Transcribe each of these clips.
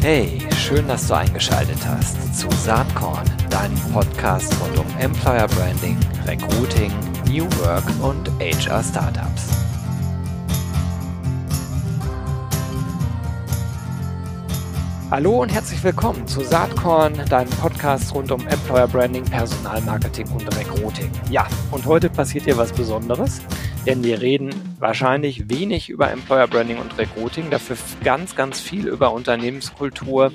Hey, schön, dass du eingeschaltet hast zu Saatkorn, deinem Podcast rund um Employer Branding, Recruiting, New Work und HR Startups. Hallo und herzlich willkommen zu Saatkorn, deinem Podcast rund um Employer Branding, Personalmarketing und Recruiting. Ja, und heute passiert hier was Besonderes, denn wir reden wahrscheinlich wenig über Employer Branding und Recruiting, dafür ganz, ganz viel über Unternehmenskultur,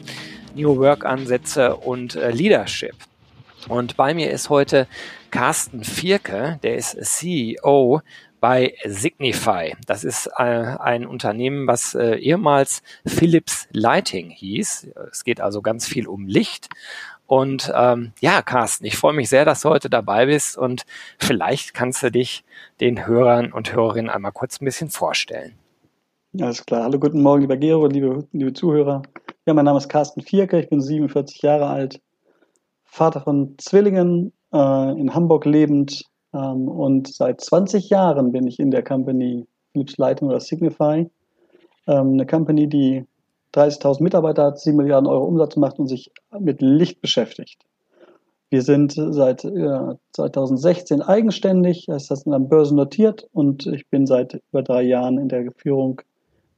New Work Ansätze und äh, Leadership. Und bei mir ist heute Carsten Vierke, der ist CEO bei Signify. Das ist äh, ein Unternehmen, was äh, ehemals Philips Lighting hieß. Es geht also ganz viel um Licht. Und ähm, ja, Carsten, ich freue mich sehr, dass du heute dabei bist und vielleicht kannst du dich den Hörern und Hörerinnen einmal kurz ein bisschen vorstellen. Alles klar. Hallo, guten Morgen, lieber Gero, liebe, liebe Zuhörer. Ja, mein Name ist Carsten Vierke, ich bin 47 Jahre alt, Vater von Zwillingen, äh, in Hamburg lebend, ähm, und seit 20 Jahren bin ich in der Company Philips Lighting oder Signify. Ähm, eine Company, die 30.000 Mitarbeiter hat, 7 Milliarden Euro Umsatz macht und sich mit Licht beschäftigt. Wir sind seit äh, 2016 eigenständig, das heißt, an Börsen notiert und ich bin seit über drei Jahren in der Führung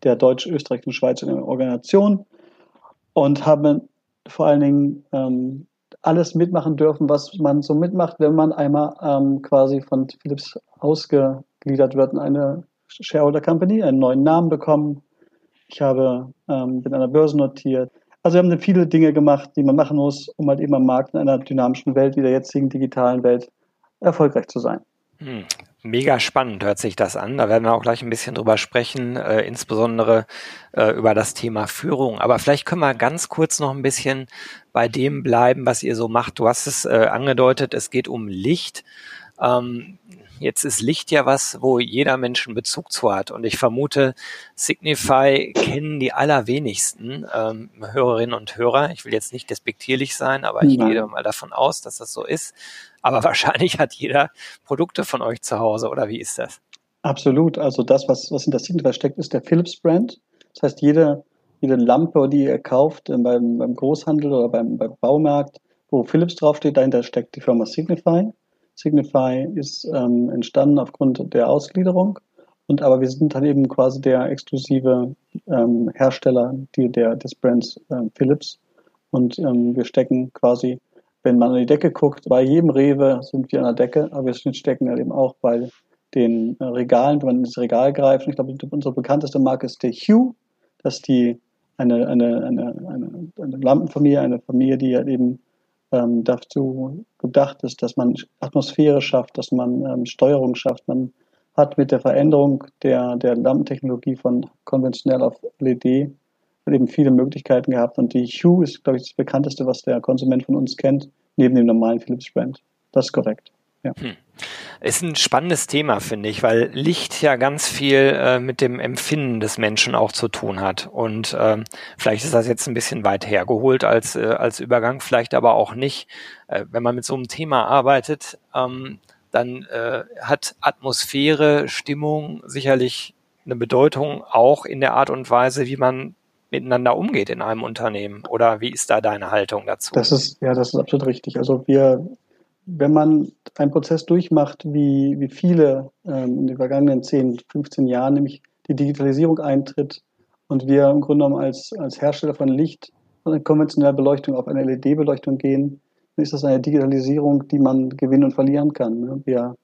der deutsch-österreichischen Schweizerischen Organisation und habe vor allen Dingen ähm, alles mitmachen dürfen, was man so mitmacht, wenn man einmal ähm, quasi von Philips ausgegliedert wird in eine Shareholder Company, einen neuen Namen bekommen. Ich habe, ähm, bin an Börse notiert. Also wir haben viele Dinge gemacht, die man machen muss, um halt eben am Markt in einer dynamischen Welt wie der jetzigen digitalen Welt erfolgreich zu sein. Hm. Mega spannend hört sich das an. Da werden wir auch gleich ein bisschen drüber sprechen, äh, insbesondere äh, über das Thema Führung. Aber vielleicht können wir ganz kurz noch ein bisschen bei dem bleiben, was ihr so macht. Du hast es äh, angedeutet, es geht um Licht. Ähm, jetzt ist Licht ja was, wo jeder Mensch einen Bezug zu hat. Und ich vermute, Signify kennen die allerwenigsten ähm, Hörerinnen und Hörer. Ich will jetzt nicht despektierlich sein, aber ich gehe mal davon aus, dass das so ist. Aber wahrscheinlich hat jeder Produkte von euch zu Hause, oder wie ist das? Absolut. Also das, was, was in der Signify steckt, ist der Philips-Brand. Das heißt, jede, jede Lampe, die ihr kauft ähm, beim, beim Großhandel oder beim, beim Baumarkt, wo Philips draufsteht, dahinter steckt die Firma Signify. Signify ist ähm, entstanden aufgrund der Ausgliederung. Und aber wir sind dann eben quasi der exklusive ähm, Hersteller die, der, des Brands ähm, Philips. Und ähm, wir stecken quasi wenn man an die Decke guckt, bei jedem Rewe sind wir an der Decke, aber wir stecken halt eben auch bei den äh, Regalen, wenn man ins Regal greift. Ich glaube, unsere bekannteste Marke ist der Hue. Das ist die, eine, eine, eine, eine, eine Lampenfamilie, eine Familie, die halt eben ähm, dazu gedacht ist, dass man Atmosphäre schafft, dass man ähm, Steuerung schafft. Man hat mit der Veränderung der, der Lampentechnologie von konventionell auf LED eben viele Möglichkeiten gehabt. Und die Hue ist, glaube ich, das bekannteste, was der Konsument von uns kennt, neben dem normalen Philips Brand. Das ist korrekt. Ja. Hm. Ist ein spannendes Thema, finde ich, weil Licht ja ganz viel äh, mit dem Empfinden des Menschen auch zu tun hat. Und ähm, vielleicht ist das jetzt ein bisschen weit hergeholt als, äh, als Übergang, vielleicht aber auch nicht. Äh, wenn man mit so einem Thema arbeitet, ähm, dann äh, hat Atmosphäre, Stimmung sicherlich eine Bedeutung auch in der Art und Weise, wie man miteinander umgeht in einem Unternehmen. Oder wie ist da deine Haltung dazu? Das ist, ja, das ist absolut richtig. Also wir, wenn man einen Prozess durchmacht, wie, wie viele ähm, in den vergangenen 10, 15 Jahren, nämlich die Digitalisierung eintritt und wir im Grunde genommen als, als Hersteller von Licht von einer konventionellen Beleuchtung auf eine LED-Beleuchtung gehen, dann ist das eine Digitalisierung, die man gewinnen und verlieren kann. Ne? Wir,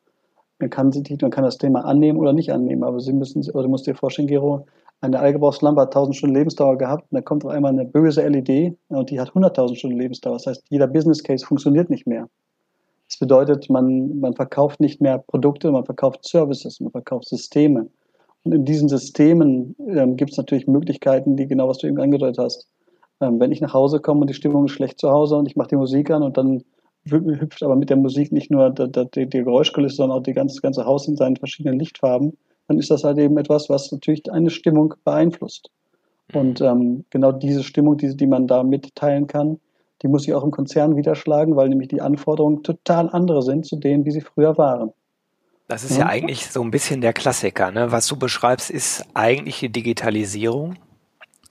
man, kann, man kann das Thema annehmen oder nicht annehmen, aber Sie müssen, oder du musst dir vorstellen, Gero, eine Allgebrauchslampe hat 1000 Stunden Lebensdauer gehabt und dann kommt auf einmal eine böse LED und die hat 100.000 Stunden Lebensdauer. Das heißt, jeder Business Case funktioniert nicht mehr. Das bedeutet, man, man verkauft nicht mehr Produkte, man verkauft Services, man verkauft Systeme. Und in diesen Systemen ähm, gibt es natürlich Möglichkeiten, die genau, was du eben angedeutet hast. Ähm, wenn ich nach Hause komme und die Stimmung ist schlecht zu Hause und ich mache die Musik an und dann hüpft aber mit der Musik nicht nur die, die, die Geräuschkulisse, sondern auch die ganze, das ganze Haus in seinen verschiedenen Lichtfarben, dann ist das halt eben etwas, was natürlich eine Stimmung beeinflusst. Mhm. Und ähm, genau diese Stimmung, die, die man da mitteilen kann, die muss sich auch im Konzern widerschlagen, weil nämlich die Anforderungen total andere sind zu denen, wie sie früher waren. Das ist ja, ja eigentlich so ein bisschen der Klassiker. Ne? Was du beschreibst, ist eigentlich die Digitalisierung.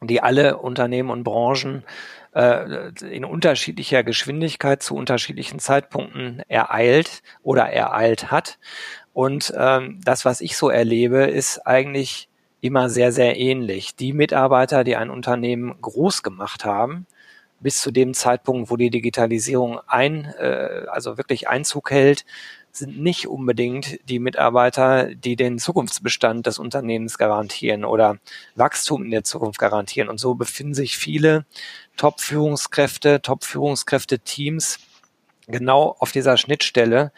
die alle Unternehmen und Branchen äh, in unterschiedlicher Geschwindigkeit zu unterschiedlichen Zeitpunkten ereilt oder ereilt hat. Und ähm, das, was ich so erlebe, ist eigentlich immer sehr, sehr ähnlich. Die Mitarbeiter, die ein Unternehmen groß gemacht haben, bis zu dem Zeitpunkt, wo die Digitalisierung ein, äh, also wirklich Einzug hält, sind nicht unbedingt die Mitarbeiter, die den Zukunftsbestand des Unternehmens garantieren oder Wachstum in der Zukunft garantieren. Und so befinden sich viele Top-Führungskräfte, Top-Führungskräfte-Teams genau auf dieser Schnittstelle.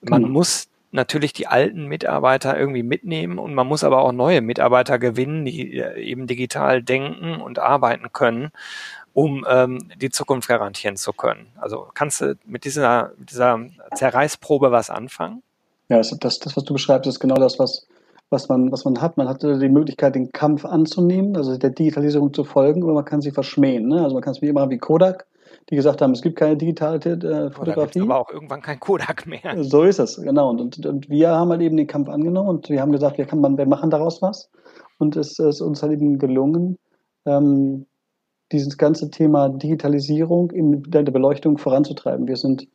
Man genau. muss natürlich die alten Mitarbeiter irgendwie mitnehmen und man muss aber auch neue Mitarbeiter gewinnen, die äh, eben digital denken und arbeiten können, um ähm, die Zukunft garantieren zu können. Also kannst du mit dieser, mit dieser Zerreißprobe was anfangen? Ja, das, das, das, was du beschreibst, ist genau das, was, was, man, was man hat. Man hat die Möglichkeit, den Kampf anzunehmen, also der Digitalisierung zu folgen, oder man kann sie verschmähen. Ne? Also man kann es wie immer wie Kodak die gesagt haben, es gibt keine digitale äh, Fotografie. aber auch irgendwann kein Kodak mehr. So ist es, genau. Und, und, und, wir haben halt eben den Kampf angenommen und wir haben gesagt, wir, kann man, wir machen daraus was. Und es ist uns halt eben gelungen, ähm, dieses ganze Thema Digitalisierung in der Beleuchtung voranzutreiben. Wir sind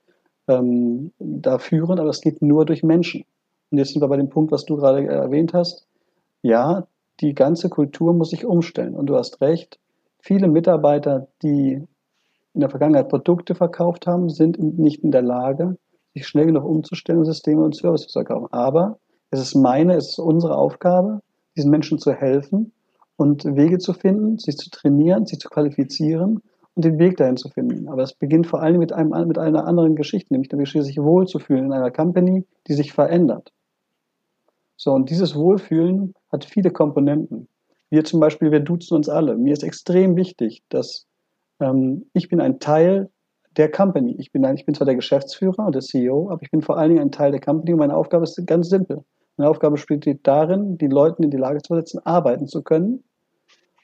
ähm, da führend, aber es geht nur durch Menschen. Und jetzt sind wir bei dem Punkt, was du gerade erwähnt hast. Ja, die ganze Kultur muss sich umstellen. Und du hast recht, viele Mitarbeiter, die in der Vergangenheit Produkte verkauft haben, sind nicht in der Lage, sich schnell genug umzustellen, Systeme und Services zu verkaufen. Aber es ist meine, es ist unsere Aufgabe, diesen Menschen zu helfen und Wege zu finden, sich zu trainieren, sich zu qualifizieren und den Weg dahin zu finden. Aber es beginnt vor allem mit, einem, mit einer anderen Geschichte, nämlich der Geschichte, sich wohlzufühlen in einer Company, die sich verändert. So, und dieses Wohlfühlen hat viele Komponenten. Wir zum Beispiel, wir duzen uns alle. Mir ist extrem wichtig, dass ähm, ich bin ein Teil der Company. Ich bin, ich bin zwar der Geschäftsführer und der CEO, aber ich bin vor allen Dingen ein Teil der Company und meine Aufgabe ist ganz simpel. Meine Aufgabe besteht darin, die Leute in die Lage zu setzen, arbeiten zu können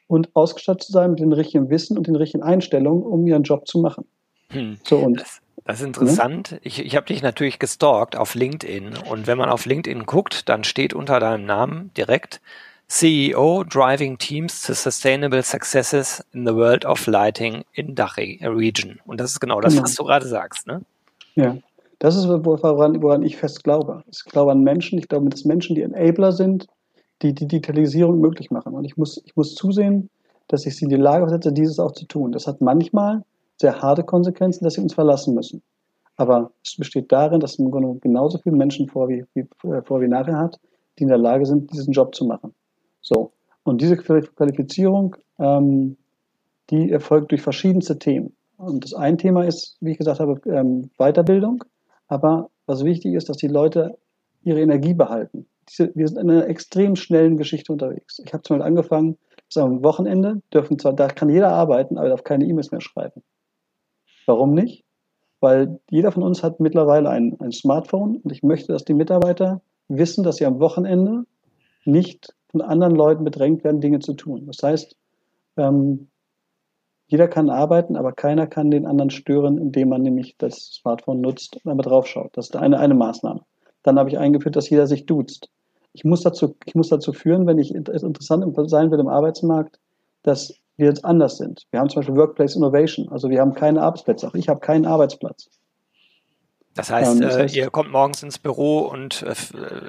und ausgestattet zu sein mit dem richtigen Wissen und den richtigen Einstellungen, um ihren Job zu machen. Hm. So, und, das, das ist interessant. Ne? Ich, ich habe dich natürlich gestalkt auf LinkedIn und wenn man auf LinkedIn guckt, dann steht unter deinem Namen direkt CEO driving teams to sustainable successes in the world of lighting in Dach region. Und das ist genau das, genau. was du gerade sagst, ne? Ja. Das ist, woran, woran ich fest glaube. Ich glaube an Menschen. Ich glaube, dass Menschen die Enabler sind, die Digitalisierung möglich machen. Und ich muss, ich muss zusehen, dass ich sie in die Lage setze, dieses auch zu tun. Das hat manchmal sehr harte Konsequenzen, dass sie uns verlassen müssen. Aber es besteht darin, dass Grunde genauso viele Menschen vor wie, wie, vor wie nachher hat, die in der Lage sind, diesen Job zu machen. So. Und diese Qualifizierung, ähm, die erfolgt durch verschiedenste Themen. Und das ein Thema ist, wie ich gesagt habe, ähm, Weiterbildung. Aber was wichtig ist, dass die Leute ihre Energie behalten. Diese, wir sind in einer extrem schnellen Geschichte unterwegs. Ich habe zum Beispiel angefangen, dass am Wochenende dürfen zwar, da kann jeder arbeiten, aber darf keine E-Mails mehr schreiben. Warum nicht? Weil jeder von uns hat mittlerweile ein, ein Smartphone und ich möchte, dass die Mitarbeiter wissen, dass sie am Wochenende nicht von anderen Leuten bedrängt werden, Dinge zu tun. Das heißt, ähm, jeder kann arbeiten, aber keiner kann den anderen stören, indem man nämlich das Smartphone nutzt und einmal draufschaut. Das ist eine, eine Maßnahme. Dann habe ich eingeführt, dass jeder sich duzt. Ich muss dazu, ich muss dazu führen, wenn ich interessant sein will im Arbeitsmarkt, dass wir jetzt anders sind. Wir haben zum Beispiel Workplace Innovation. Also wir haben keine Arbeitsplätze. Auch ich habe keinen Arbeitsplatz. Das heißt, ähm, das heißt äh, ihr kommt morgens ins Büro und äh,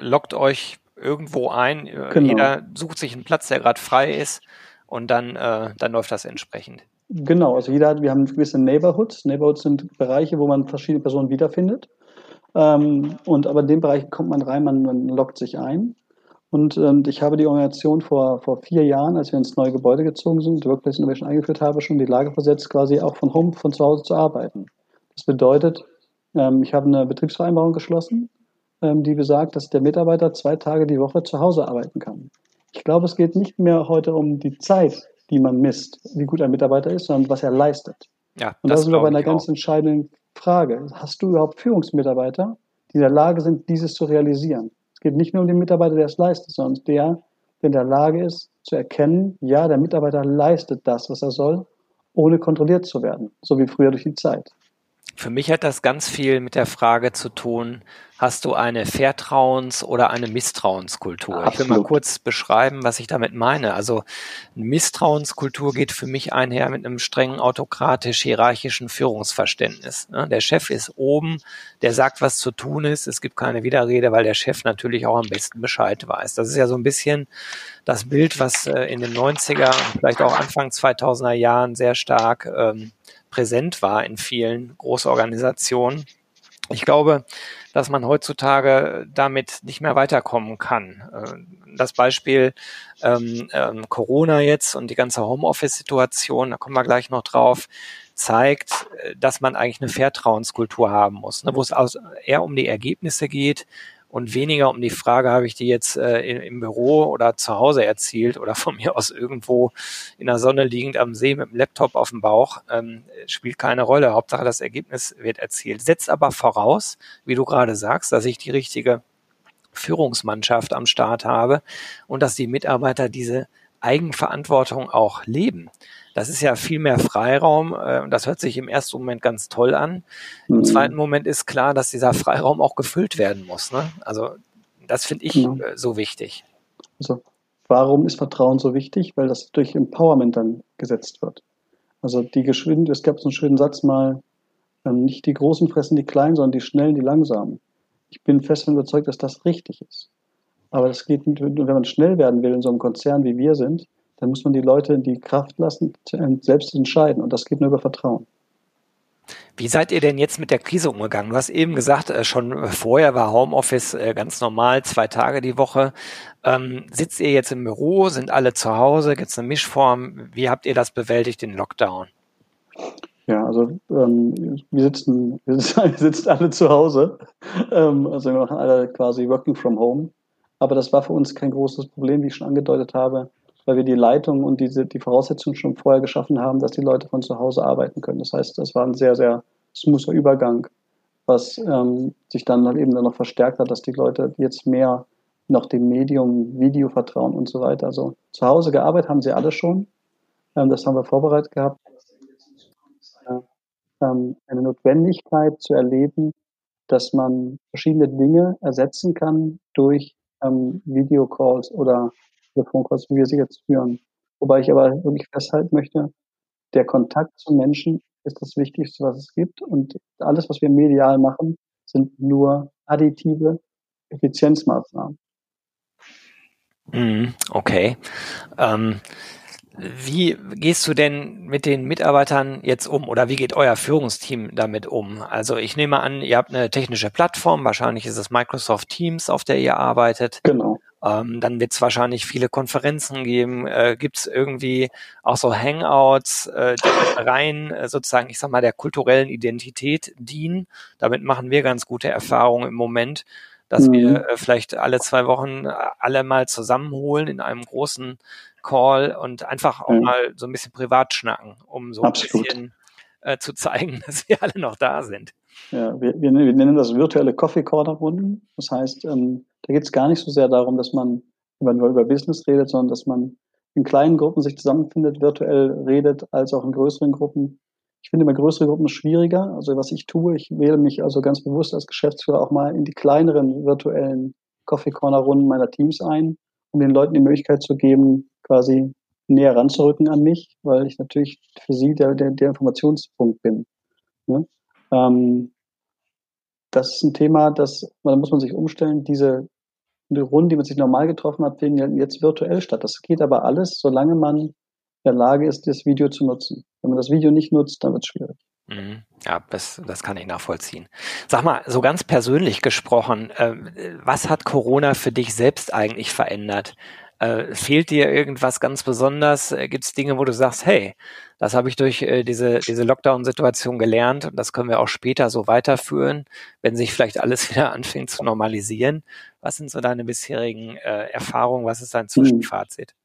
lockt euch irgendwo ein. Genau. Jeder sucht sich einen Platz, der gerade frei ist und dann, äh, dann läuft das entsprechend. Genau, also jeder hat, wir haben gewisse Neighborhoods. Neighborhoods sind Bereiche, wo man verschiedene Personen wiederfindet. Ähm, und aber in dem Bereich kommt man rein, man, man lockt sich ein. Und ähm, ich habe die Organisation vor, vor vier Jahren, als wir ins neue Gebäude gezogen sind, Workplace Innovation eingeführt habe, schon in die Lage versetzt, quasi auch von Home, von zu Hause zu arbeiten. Das bedeutet, ähm, ich habe eine Betriebsvereinbarung geschlossen ähm, die besagt, dass der Mitarbeiter zwei Tage die Woche zu Hause arbeiten kann. Ich glaube, es geht nicht mehr heute um die Zeit, die man misst, wie gut ein Mitarbeiter ist, sondern was er leistet. Ja, Und da sind wir bei einer ganz auch. entscheidenden Frage. Hast du überhaupt Führungsmitarbeiter, die in der Lage sind, dieses zu realisieren? Es geht nicht nur um den Mitarbeiter, der es leistet, sondern der, der in der Lage ist, zu erkennen, ja, der Mitarbeiter leistet das, was er soll, ohne kontrolliert zu werden, so wie früher durch die Zeit. Für mich hat das ganz viel mit der Frage zu tun, hast du eine Vertrauens- oder eine Misstrauenskultur? Absolut. Ich will mal kurz beschreiben, was ich damit meine. Also eine Misstrauenskultur geht für mich einher mit einem strengen autokratisch-hierarchischen Führungsverständnis. Ne? Der Chef ist oben, der sagt, was zu tun ist. Es gibt keine Widerrede, weil der Chef natürlich auch am besten Bescheid weiß. Das ist ja so ein bisschen das Bild, was äh, in den 90er und vielleicht auch Anfang 2000er Jahren sehr stark ähm, präsent war in vielen Großorganisationen. Ich glaube, dass man heutzutage damit nicht mehr weiterkommen kann. Äh, das Beispiel ähm, ähm, Corona jetzt und die ganze Homeoffice-Situation, da kommen wir gleich noch drauf, zeigt, äh, dass man eigentlich eine Vertrauenskultur haben muss, ne, wo es eher um die Ergebnisse geht, und weniger um die Frage, habe ich die jetzt äh, im Büro oder zu Hause erzielt oder von mir aus irgendwo in der Sonne liegend am See mit dem Laptop auf dem Bauch, ähm, spielt keine Rolle. Hauptsache das Ergebnis wird erzielt. Setzt aber voraus, wie du gerade sagst, dass ich die richtige Führungsmannschaft am Start habe und dass die Mitarbeiter diese Eigenverantwortung auch leben. Das ist ja viel mehr Freiraum äh, und das hört sich im ersten Moment ganz toll an. Im mhm. zweiten Moment ist klar, dass dieser Freiraum auch gefüllt werden muss. Ne? Also das finde ich ja. äh, so wichtig. Also warum ist Vertrauen so wichtig? Weil das durch Empowerment dann gesetzt wird. Also die Geschwindigkeit, es gab so einen schönen Satz mal, ähm, nicht die Großen fressen die Kleinen, sondern die Schnellen, die Langsamen. Ich bin fest davon überzeugt, dass das richtig ist. Aber das geht, wenn man schnell werden will in so einem Konzern wie wir sind, dann muss man die Leute die Kraft lassen, selbst entscheiden. Und das geht nur über Vertrauen. Wie seid ihr denn jetzt mit der Krise umgegangen? Du hast eben gesagt, äh, schon vorher war Homeoffice äh, ganz normal, zwei Tage die Woche. Ähm, sitzt ihr jetzt im Büro? Sind alle zu Hause? Gibt es eine Mischform? Wie habt ihr das bewältigt, den Lockdown? Ja, also ähm, wir, sitzen, wir sitzen alle zu Hause. Ähm, also wir machen alle quasi Working from Home. Aber das war für uns kein großes Problem, wie ich schon angedeutet habe weil wir die Leitung und diese, die Voraussetzungen schon vorher geschaffen haben, dass die Leute von zu Hause arbeiten können. Das heißt, das war ein sehr, sehr smoother Übergang, was ähm, sich dann halt eben dann noch verstärkt hat, dass die Leute jetzt mehr noch dem Medium Video vertrauen und so weiter. Also zu Hause gearbeitet haben sie alle schon. Ähm, das haben wir vorbereitet gehabt. Ähm, eine Notwendigkeit zu erleben, dass man verschiedene Dinge ersetzen kann durch ähm, Videocalls oder Telefoncalls, wie wir sie jetzt führen. Wobei ich aber wirklich festhalten möchte, der Kontakt zu Menschen ist das Wichtigste, was es gibt. Und alles, was wir medial machen, sind nur additive Effizienzmaßnahmen. Mhm, okay. Ähm, wie gehst du denn mit den Mitarbeitern jetzt um oder wie geht euer Führungsteam damit um? Also ich nehme an, ihr habt eine technische Plattform, wahrscheinlich ist es Microsoft Teams, auf der ihr arbeitet. Genau. Ähm, dann wird es wahrscheinlich viele Konferenzen geben. Äh, Gibt es irgendwie auch so Hangouts, äh, die rein äh, sozusagen, ich sag mal, der kulturellen Identität dienen? Damit machen wir ganz gute Erfahrungen im Moment, dass mhm. wir äh, vielleicht alle zwei Wochen äh, alle mal zusammenholen in einem großen Call und einfach auch mhm. mal so ein bisschen privat schnacken, um so Absolut. ein bisschen äh, zu zeigen, dass wir alle noch da sind. Ja, wir, wir, wir nennen das virtuelle Coffee Corner Runden. Das heißt, ähm, da geht es gar nicht so sehr darum, dass man über, nur über Business redet, sondern dass man in kleinen Gruppen sich zusammenfindet, virtuell redet, als auch in größeren Gruppen. Ich finde immer größere Gruppen schwieriger. Also was ich tue, ich wähle mich also ganz bewusst als Geschäftsführer auch mal in die kleineren virtuellen Coffee Corner Runden meiner Teams ein, um den Leuten die Möglichkeit zu geben, quasi näher ranzurücken an mich, weil ich natürlich für sie der, der, der Informationspunkt bin. Ne? Ähm, das ist ein Thema, das da muss man sich umstellen. Diese die Runden, die man sich normal getroffen hat, finden jetzt virtuell statt. Das geht aber alles, solange man in der Lage ist, das Video zu nutzen. Wenn man das Video nicht nutzt, dann wird es schwierig. Mhm. Ja, das, das kann ich nachvollziehen. Sag mal, so ganz persönlich gesprochen, äh, was hat Corona für dich selbst eigentlich verändert? Äh, fehlt dir irgendwas ganz besonders? Äh, Gibt es Dinge, wo du sagst, hey, das habe ich durch äh, diese, diese Lockdown-Situation gelernt und das können wir auch später so weiterführen, wenn sich vielleicht alles wieder anfängt zu normalisieren. Was sind so deine bisherigen äh, Erfahrungen? Was ist dein hm. Zwischenfazit?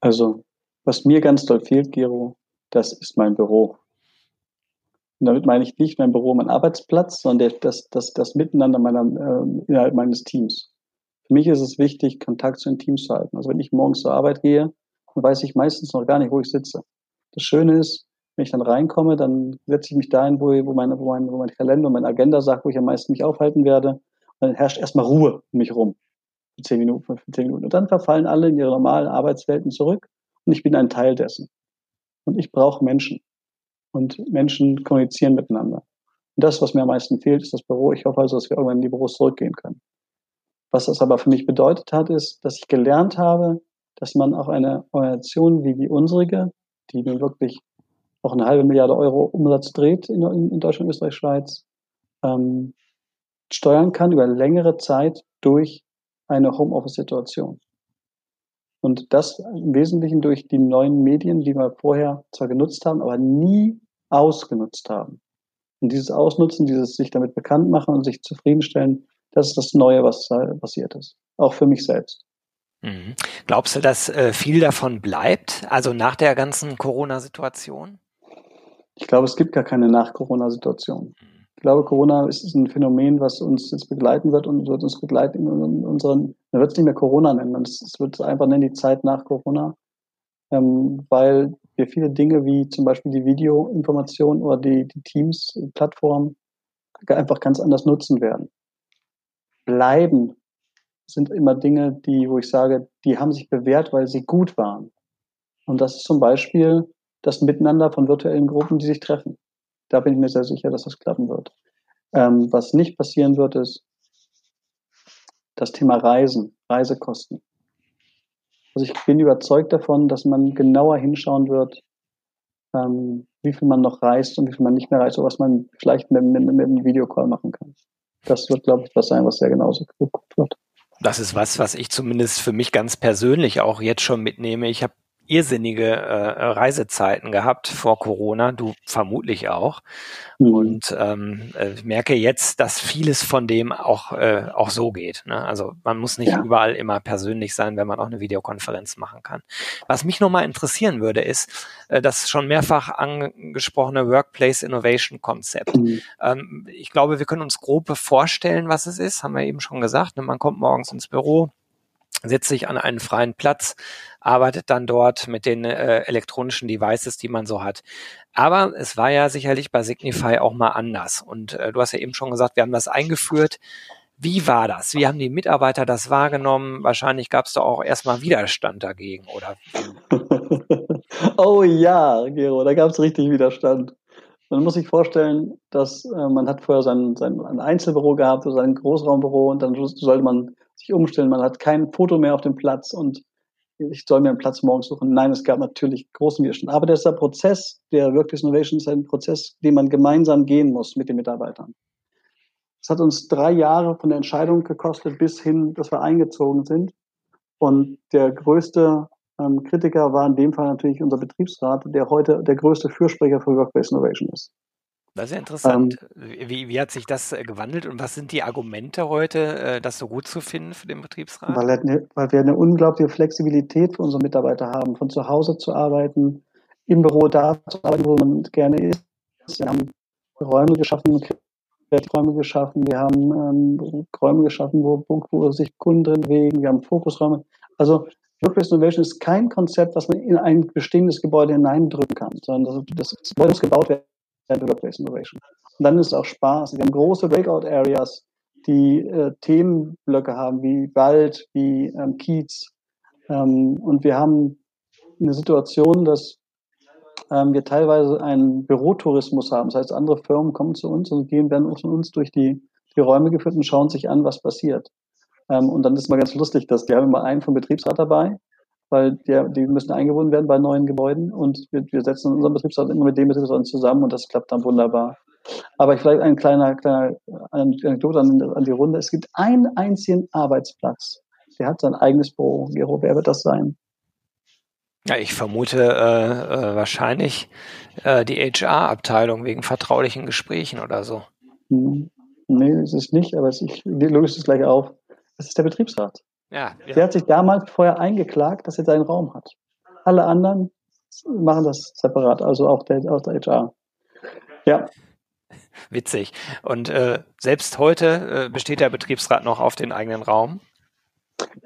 Also, was mir ganz toll fehlt, Gero, das ist mein Büro. Und damit meine ich nicht mein Büro, mein Arbeitsplatz, sondern das, das, das Miteinander meiner, äh, innerhalb meines Teams. Für mich ist es wichtig, Kontakt zu den Teams zu halten. Also wenn ich morgens zur Arbeit gehe, dann weiß ich meistens noch gar nicht, wo ich sitze. Das Schöne ist, Wenn ich dann reinkomme, dann setze ich mich dahin, wo, wo, meine, wo, mein, wo mein Kalender und meine Agenda sagt, wo ich am meisten mich aufhalten werde. Und dann herrscht erstmal Ruhe um mich rum. Für zehn Minuten, für zehn Minuten. Und dann verfallen alle in ihre normalen Arbeitswelten zurück und ich bin ein Teil dessen. Und ich brauche Menschen. Und Menschen kommunizieren miteinander. Und das, was mir am meisten fehlt, ist das Büro. Ich hoffe also, dass wir irgendwann in die Büros zurückgehen können. Was das aber für mich bedeutet hat, ist, dass ich gelernt habe, dass man auch eine Organisation wie die unsere, die nun wirklich auch eine halbe Milliarde Euro Umsatz dreht in, in Deutschland, Österreich, Schweiz, ähm, steuern kann über längere Zeit durch eine Homeoffice-Situation. Und das im Wesentlichen durch die neuen Medien, die wir vorher zwar genutzt haben, aber nie ausgenutzt haben. Und dieses Ausnutzen, dieses sich damit bekannt machen und sich zufriedenstellen, das ist das Neue, was passiert ist. Auch für mich selbst. Mhm. Glaubst du, dass äh, viel davon bleibt, also nach der ganzen Corona-Situation? Ich glaube, es gibt gar keine Nach-Corona-Situation. Ich glaube, Corona ist ein Phänomen, was uns jetzt begleiten wird und wird uns begleiten in unseren, man wird es nicht mehr Corona nennen, es wird einfach nennen die Zeit nach Corona, ähm, weil wir viele Dinge wie zum Beispiel die Videoinformation oder die, die Teams-Plattform einfach ganz anders nutzen werden. Bleiben sind immer Dinge, die, wo ich sage, die haben sich bewährt, weil sie gut waren. Und das ist zum Beispiel das Miteinander von virtuellen Gruppen, die sich treffen. Da bin ich mir sehr sicher, dass das klappen wird. Ähm, was nicht passieren wird, ist das Thema Reisen, Reisekosten. Also ich bin überzeugt davon, dass man genauer hinschauen wird, ähm, wie viel man noch reist und wie viel man nicht mehr reist, oder was man vielleicht mit, mit, mit einem Videocall machen kann. Das wird, glaube ich, was sein, was sehr genauso geguckt wird. Das ist was, was ich zumindest für mich ganz persönlich auch jetzt schon mitnehme. Ich habe irrsinnige äh, Reisezeiten gehabt vor Corona, du vermutlich auch. Mhm. Und ähm, äh, merke jetzt, dass vieles von dem auch, äh, auch so geht. Ne? Also man muss nicht ja. überall immer persönlich sein, wenn man auch eine Videokonferenz machen kann. Was mich nochmal interessieren würde, ist äh, das schon mehrfach angesprochene Workplace Innovation Konzept. Mhm. Ähm, ich glaube, wir können uns grob vorstellen, was es ist, haben wir eben schon gesagt. Ne? Man kommt morgens ins Büro, setzt sich an einen freien Platz, arbeitet dann dort mit den äh, elektronischen Devices, die man so hat. Aber es war ja sicherlich bei Signify auch mal anders. Und äh, du hast ja eben schon gesagt, wir haben das eingeführt. Wie war das? Wie haben die Mitarbeiter das wahrgenommen? Wahrscheinlich gab es da auch erstmal Widerstand dagegen, oder? oh ja, Gero, da gab es richtig Widerstand. Man muss sich vorstellen, dass äh, man hat vorher sein, sein ein Einzelbüro gehabt sein Großraumbüro und dann sollte man sich umstellen. Man hat kein Foto mehr auf dem Platz und ich soll mir einen Platz morgens suchen. Nein, es gab natürlich großen Widerstand. Aber dieser Prozess der Workplace Innovation ist ein Prozess, den man gemeinsam gehen muss mit den Mitarbeitern. Es hat uns drei Jahre von der Entscheidung gekostet, bis hin, dass wir eingezogen sind. Und der größte ähm, Kritiker war in dem Fall natürlich unser Betriebsrat, der heute der größte Fürsprecher für Workplace Innovation ist. Das ist ja interessant. Ähm, wie, wie hat sich das äh, gewandelt und was sind die Argumente heute, äh, das so gut zu finden für den Betriebsrat? Weil, eine, weil wir eine unglaubliche Flexibilität für unsere Mitarbeiter haben, von zu Hause zu arbeiten, im Büro da zu arbeiten, wo man gerne ist. Wir haben Räume geschaffen, Räume geschaffen, wir haben ähm, Räume geschaffen, wo, wo sich Kunden drin bewegen, wir haben Fokusräume. Also Workplace Innovation ist kein Konzept, was man in ein bestehendes Gebäude hineindrücken kann, sondern das, das Gebäude muss gebaut werden Workplace Innovation. Und dann ist es auch Spaß. Wir haben große Breakout-Areas, die äh, Themenblöcke haben, wie Wald, wie ähm, Kiez. Ähm, und wir haben eine Situation, dass ähm, wir teilweise einen Bürotourismus haben. Das heißt, andere Firmen kommen zu uns und gehen werden von uns durch die, die Räume geführt und schauen sich an, was passiert. Ähm, und dann ist es mal ganz lustig, dass wir haben immer einen vom Betriebsrat dabei, weil der, die müssen eingebunden werden bei neuen Gebäuden und wir, wir setzen unseren Betriebsrat immer mit dem Betriebsrat zusammen und das klappt dann wunderbar. Aber vielleicht ein kleiner, kleiner Anekdote an, an die Runde. Es gibt einen einzigen Arbeitsplatz. Der hat sein eigenes Büro. Gero, wer wird das sein? Ja, ich vermute äh, äh, wahrscheinlich äh, die HR-Abteilung wegen vertraulichen Gesprächen oder so. Hm. Nee, ist nicht, aber ich löse es gleich auf. Das ist der Betriebsrat. Ja, ja. Hat sich damals vorher eingeklagt, dass er seinen Raum hat. Alle anderen machen das separat, also auch der, auch der HR. Ja. Witzig. Und äh, selbst heute äh, besteht der Betriebsrat noch auf den eigenen Raum?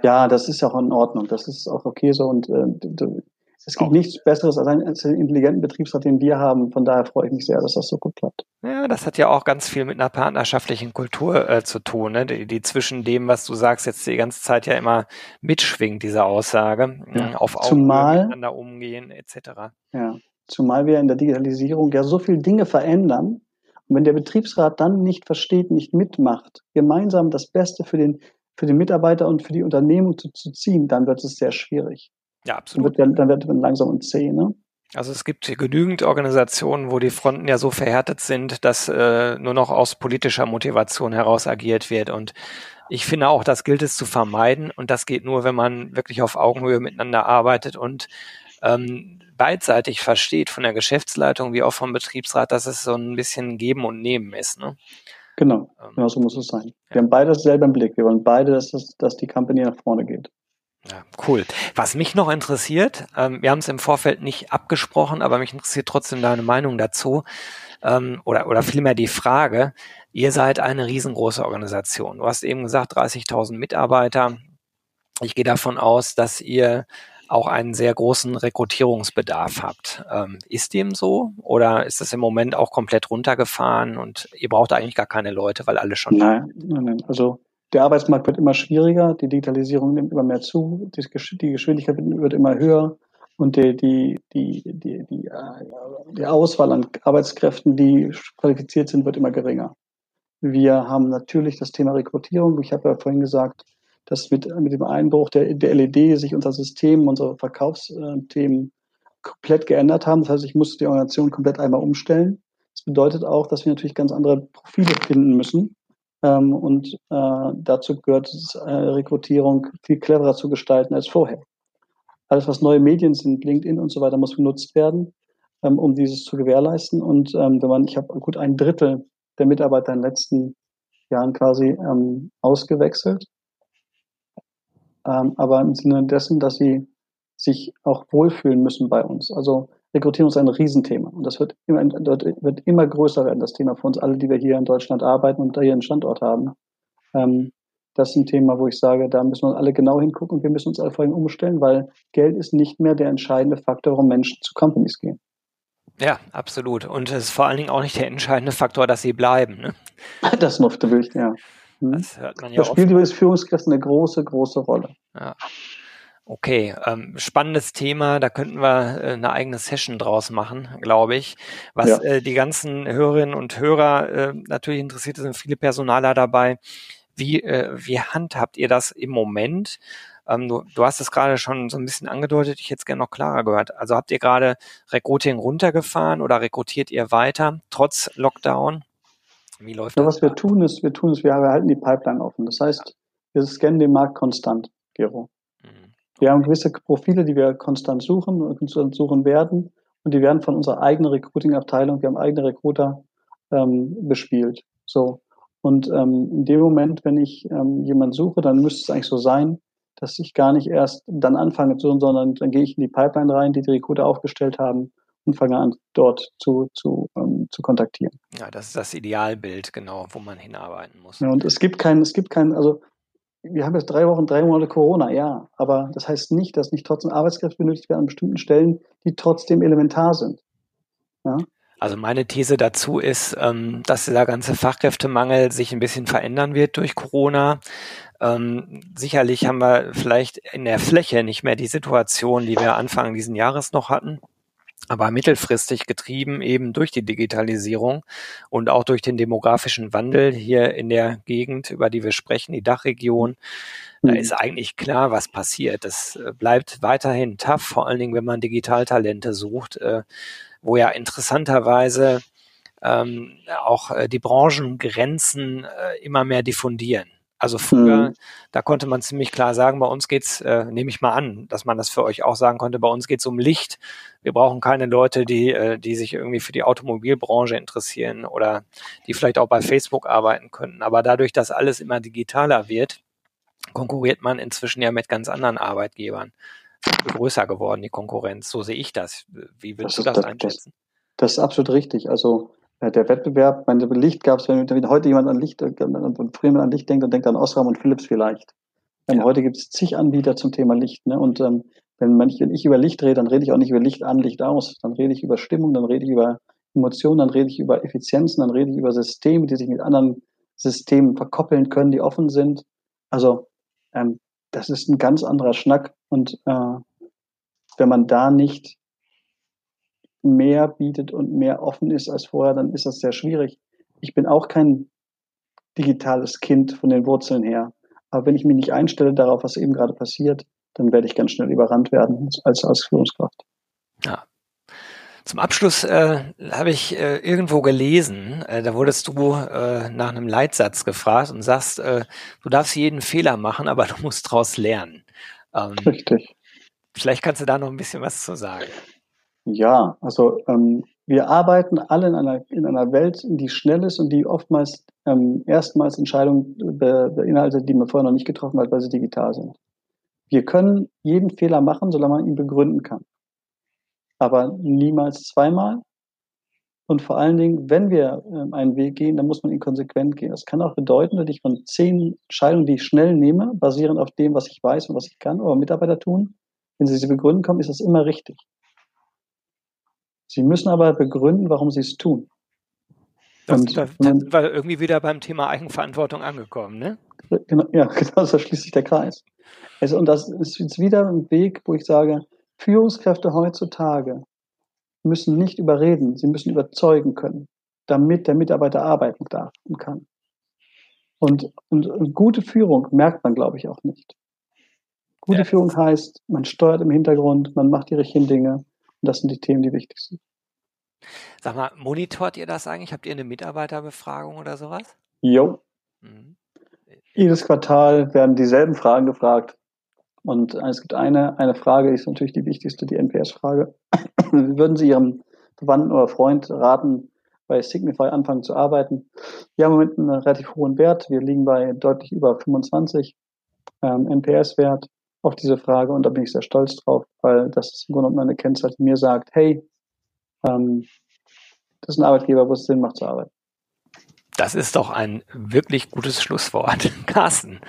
Ja, das ist auch in Ordnung. Das ist auch okay so. Und äh, Es gibt nichts Besseres als einen, als einen intelligenten Betriebsrat, den wir haben. Von daher freue ich mich sehr, dass das so gut klappt. Ja, das hat ja auch ganz viel mit einer partnerschaftlichen Kultur äh, zu tun, ne? die, die, zwischen dem, was du sagst, jetzt die ganze Zeit ja immer mitschwingt, diese Aussage, ja. auf Augenhöhe miteinander umgehen etc. Ja, zumal wir in der Digitalisierung ja so viele Dinge verändern. Und wenn der Betriebsrat dann nicht versteht, nicht mitmacht, gemeinsam das Beste für den, für den Mitarbeiter und für die Unternehmung zu, zu ziehen, dann wird es sehr schwierig. Ja, absolut. Dann wird, dann wird man langsam und zäh, ne? Also es gibt genügend Organisationen, wo die Fronten ja so verhärtet sind, dass äh, nur noch aus politischer Motivation heraus agiert wird. Und ich finde auch, das gilt es zu vermeiden. Und das geht nur, wenn man wirklich auf Augenhöhe miteinander arbeitet und ähm, beidseitig versteht von der Geschäftsleitung wie auch vom Betriebsrat, dass es so ein bisschen Geben und Nehmen ist. Ne? Genau, ähm, genau so muss es sein. Wir haben beide dasselbe im Blick. Wir wollen beide, dass, das, dass die Company nach vorne geht. Ja, cool. Was mich noch interessiert, ähm, wir haben es im Vorfeld nicht abgesprochen, aber mich interessiert trotzdem deine Meinung dazu ähm, oder, oder vielmehr die Frage, ihr seid eine riesengroße Organisation. Du hast eben gesagt, 30.000 Mitarbeiter. Ich gehe davon aus, dass ihr auch einen sehr großen Rekrutierungsbedarf habt. Ähm, ist dem so oder ist das im Moment auch komplett runtergefahren und ihr braucht eigentlich gar keine Leute, weil alle schon. Nein, nein, nein. Also der Arbeitsmarkt wird immer schwieriger, die Digitalisierung nimmt immer mehr zu, die, Geschwindigkeit wird immer höher und die, die, die, die, die, äh, die Auswahl an Arbeitskräften, die qualifiziert sind, wird immer geringer. Wir haben natürlich das Thema Rekrutierung. Ich habe ja vorhin gesagt, dass mit, mit dem Einbruch der, der LED sich unser System, unsere Verkaufsthemen komplett geändert haben. Das heißt, ich muss die Organisation komplett einmal umstellen. Das bedeutet auch, dass wir natürlich ganz andere Profile finden müssen. Ähm, und äh, dazu gehört es, äh, Rekrutierung viel cleverer zu gestalten als vorher. Alles, was neue Medien sind, LinkedIn und so weiter, muss genutzt werden, ähm, um dieses zu gewährleisten. Und ähm, wenn man, ich habe gut ein Drittel der Mitarbeiter in den letzten Jahren quasi ähm, ausgewechselt, ähm, aber im Sinne dessen, dass sie sich auch wohlfühlen müssen bei uns. Also Rekrutierung ist ein Riesenthema und das wird immer, wird immer größer werden, das Thema für uns alle, die wir hier in Deutschland arbeiten und da hier einen Standort haben. Ähm, das ist ein Thema, wo ich sage, da müssen wir alle genau hingucken und wir müssen uns alle vorhin umstellen, weil Geld ist nicht mehr der entscheidende Faktor, warum Menschen zu Companies gehen. Ja, absolut. Und es ist vor allen Dingen auch nicht der entscheidende Faktor, dass sie bleiben. Ne? Das noch wirklich, ja. Hm? Das hört man ja Das spielt übrigens Führungskräfte eine große, große Rolle. Ja. Okay, ähm, spannendes Thema, da könnten wir äh, eine eigene Session draus machen, glaube ich. Was ja. äh, die ganzen Hörerinnen und Hörer äh, natürlich interessiert, sind viele Personaler dabei. Wie, äh, wie handhabt ihr das im Moment? Ähm, du, du hast es gerade schon so ein bisschen angedeutet, ich hätte es gerne noch klarer gehört. Also habt ihr gerade Recruiting runtergefahren oder rekrutiert ihr weiter, trotz Lockdown? Wie läuft ja, das? Was wir tun ist, wir tun ist, wir halten die Pipeline offen. Das heißt, wir scannen den Markt konstant, Gero. Wir haben gewisse Profile, die wir konstant suchen und konstant suchen werden. Und die werden von unserer eigenen Recruiting-Abteilung, wir haben eigene Recruiter, ähm, bespielt. So. Und ähm, in dem Moment, wenn ich ähm, jemanden suche, dann müsste es eigentlich so sein, dass ich gar nicht erst dann anfange zu suchen, sondern dann gehe ich in die Pipeline rein, die die Recruiter aufgestellt haben und fange an, dort zu, zu, ähm, zu kontaktieren. Ja, das ist das Idealbild, genau, wo man hinarbeiten muss. Ja, und es gibt keinen, es gibt keinen, also wir haben jetzt drei Wochen, drei Monate Corona, ja, aber das heißt nicht, dass nicht trotzdem Arbeitskräfte benötigt werden an bestimmten Stellen, die trotzdem elementar sind. Ja? Also meine These dazu ist, ähm, dass dieser ganze Fachkräftemangel sich ein bisschen verändern wird durch Corona. Ähm, sicherlich haben wir vielleicht in der Fläche nicht mehr die Situation, die wir Anfang diesen Jahres noch hatten aber mittelfristig getrieben eben durch die Digitalisierung und auch durch den demografischen Wandel hier in der Gegend, über die wir sprechen, die Dachregion. Da mhm. ist eigentlich klar, was passiert. Das äh, bleibt weiterhin tough, vor allen Dingen, wenn man Digitaltalente sucht, äh, wo ja interessanterweise ähm, auch äh, die Branchengrenzen immer mehr diffundieren. Also früher, mhm. da konnte man ziemlich klar sagen, bei uns geht's, äh, nehme ich mal an, dass man das für euch auch sagen konnte, bei uns geht's um Licht. Wir brauchen keine Leute, die, äh, die sich irgendwie für die Automobilbranche interessieren oder die vielleicht auch bei Facebook arbeiten könnten. Aber dadurch, dass alles immer digitaler wird, konkurriert man inzwischen ja mit ganz anderen Arbeitgebern. Größer geworden, die Konkurrenz. So sehe ich das. Wie willst das du das, das einschätzen? Das, das ist absolut richtig. Also der Wettbewerb, meine Licht gab es, wenn heute jemand an Licht, früher man an Licht denkt, dann denkt an Osram und Philips vielleicht. Ähm, ja. Heute gibt es zig Anbieter zum Thema Licht. Ne? Und ähm, Wenn, man, wenn ich über Licht rede, dann rede ich auch nicht über Licht an, Licht aus. Dann rede ich über Stimmung, dann rede ich über Emotionen, dann rede ich über Effizienzen, dann rede ich über Systeme, die sich mit anderen Systemen verkoppeln können, die offen sind. Also ähm, das ist ein ganz anderer Schnack. Und äh, wenn man da nicht mehr bietet und mehr offen ist als vorher, dann ist das sehr schwierig. Ich bin auch kein digitales Kind von den Wurzeln her. Aber wenn ich mich nicht einstelle darauf, was eben gerade passiert, dann werde ich ganz schnell überrannt werden als, als Führungskraft. Ja. Zum Abschluss äh, habe ich äh, irgendwo gelesen, äh, da wurdest du äh, nach einem Leitsatz gefragt und sagst, äh, du darfst jeden Fehler machen, aber du musst daraus lernen. Ähm, Richtig. Vielleicht kannst du da noch ein bisschen was zu sagen. Ja, also ähm, wir arbeiten alle in einer, in einer Welt, die schnell ist und die oftmals ähm, erstmals Entscheidungen be beinhaltet, die man vorher noch nicht getroffen hat, weil sie digital sind. Wir können jeden Fehler machen, solange man ihn begründen kann. Aber niemals zweimal. Und vor allen Dingen, wenn wir ähm, einen Weg gehen, dann muss man ihn konsequent gehen. Das kann auch bedeuten, dass ich von zehn Entscheidungen, die ich schnell nehme, basierend auf dem, was ich weiß und was ich kann, oder Mitarbeiter tun, wenn sie sie begründen können, ist das immer richtig. Sie müssen aber begründen, warum sie es tun. Das, und, da, da war irgendwie wieder beim Thema Eigenverantwortung angekommen, ne? Genau, ja, genau, so schließt sich der Kreis. Also, und das ist jetzt wieder ein Weg, wo ich sage, Führungskräfte heutzutage müssen nicht überreden, sie müssen überzeugen können, damit der Mitarbeiter arbeiten darf und kann. Und, und, und gute Führung merkt man, glaube ich, auch nicht. Gute ja. Führung heißt, man steuert im Hintergrund, man macht die richtigen Dinge, und das sind die Themen, die wichtig sind. Sag mal, monitort ihr das eigentlich? Habt ihr eine Mitarbeiterbefragung oder sowas? Jo. Mhm. Jedes Quartal werden dieselben Fragen gefragt. Und es gibt eine, eine Frage, die ist natürlich die wichtigste, die NPS-Frage. Würden Sie Ihrem Verwandten oder Freund raten, bei Signify anfangen zu arbeiten? Wir haben im Moment einen relativ hohen Wert. Wir liegen bei deutlich über 25 ähm, NPS-Wert auf diese Frage und da bin ich sehr stolz drauf, weil das ist im Grunde genommen eine Kennzahl, die mir sagt, hey, ähm, das ist ein Arbeitgeber, wo es Sinn macht zu arbeiten. Das ist doch ein wirklich gutes Schlusswort. Carsten,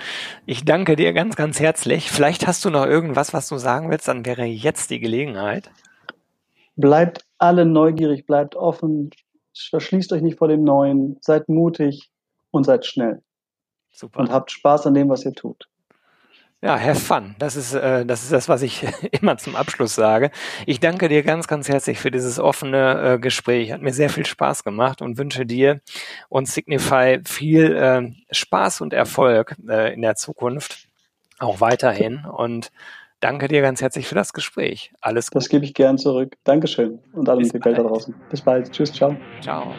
ich danke dir ganz, ganz herzlich. Vielleicht hast du noch irgendwas, was du sagen willst, dann wäre jetzt die Gelegenheit. Bleibt alle neugierig, bleibt offen, verschließt euch nicht vor dem Neuen, seid mutig und seid schnell. Super. Und habt Spaß an dem, was ihr tut. Ja, have fun. Das ist, äh, das ist das, was ich immer zum Abschluss sage. Ich danke dir ganz, ganz herzlich für dieses offene äh, Gespräch. Hat mir sehr viel Spaß gemacht und wünsche dir und Signify viel äh, Spaß und Erfolg äh, in der Zukunft. Auch weiterhin. Und danke dir ganz herzlich für das Gespräch. Alles Gute. Das gebe ich gern zurück. Dankeschön und allen die Welt da draußen. Bis bald. Tschüss, ciao. Ciao.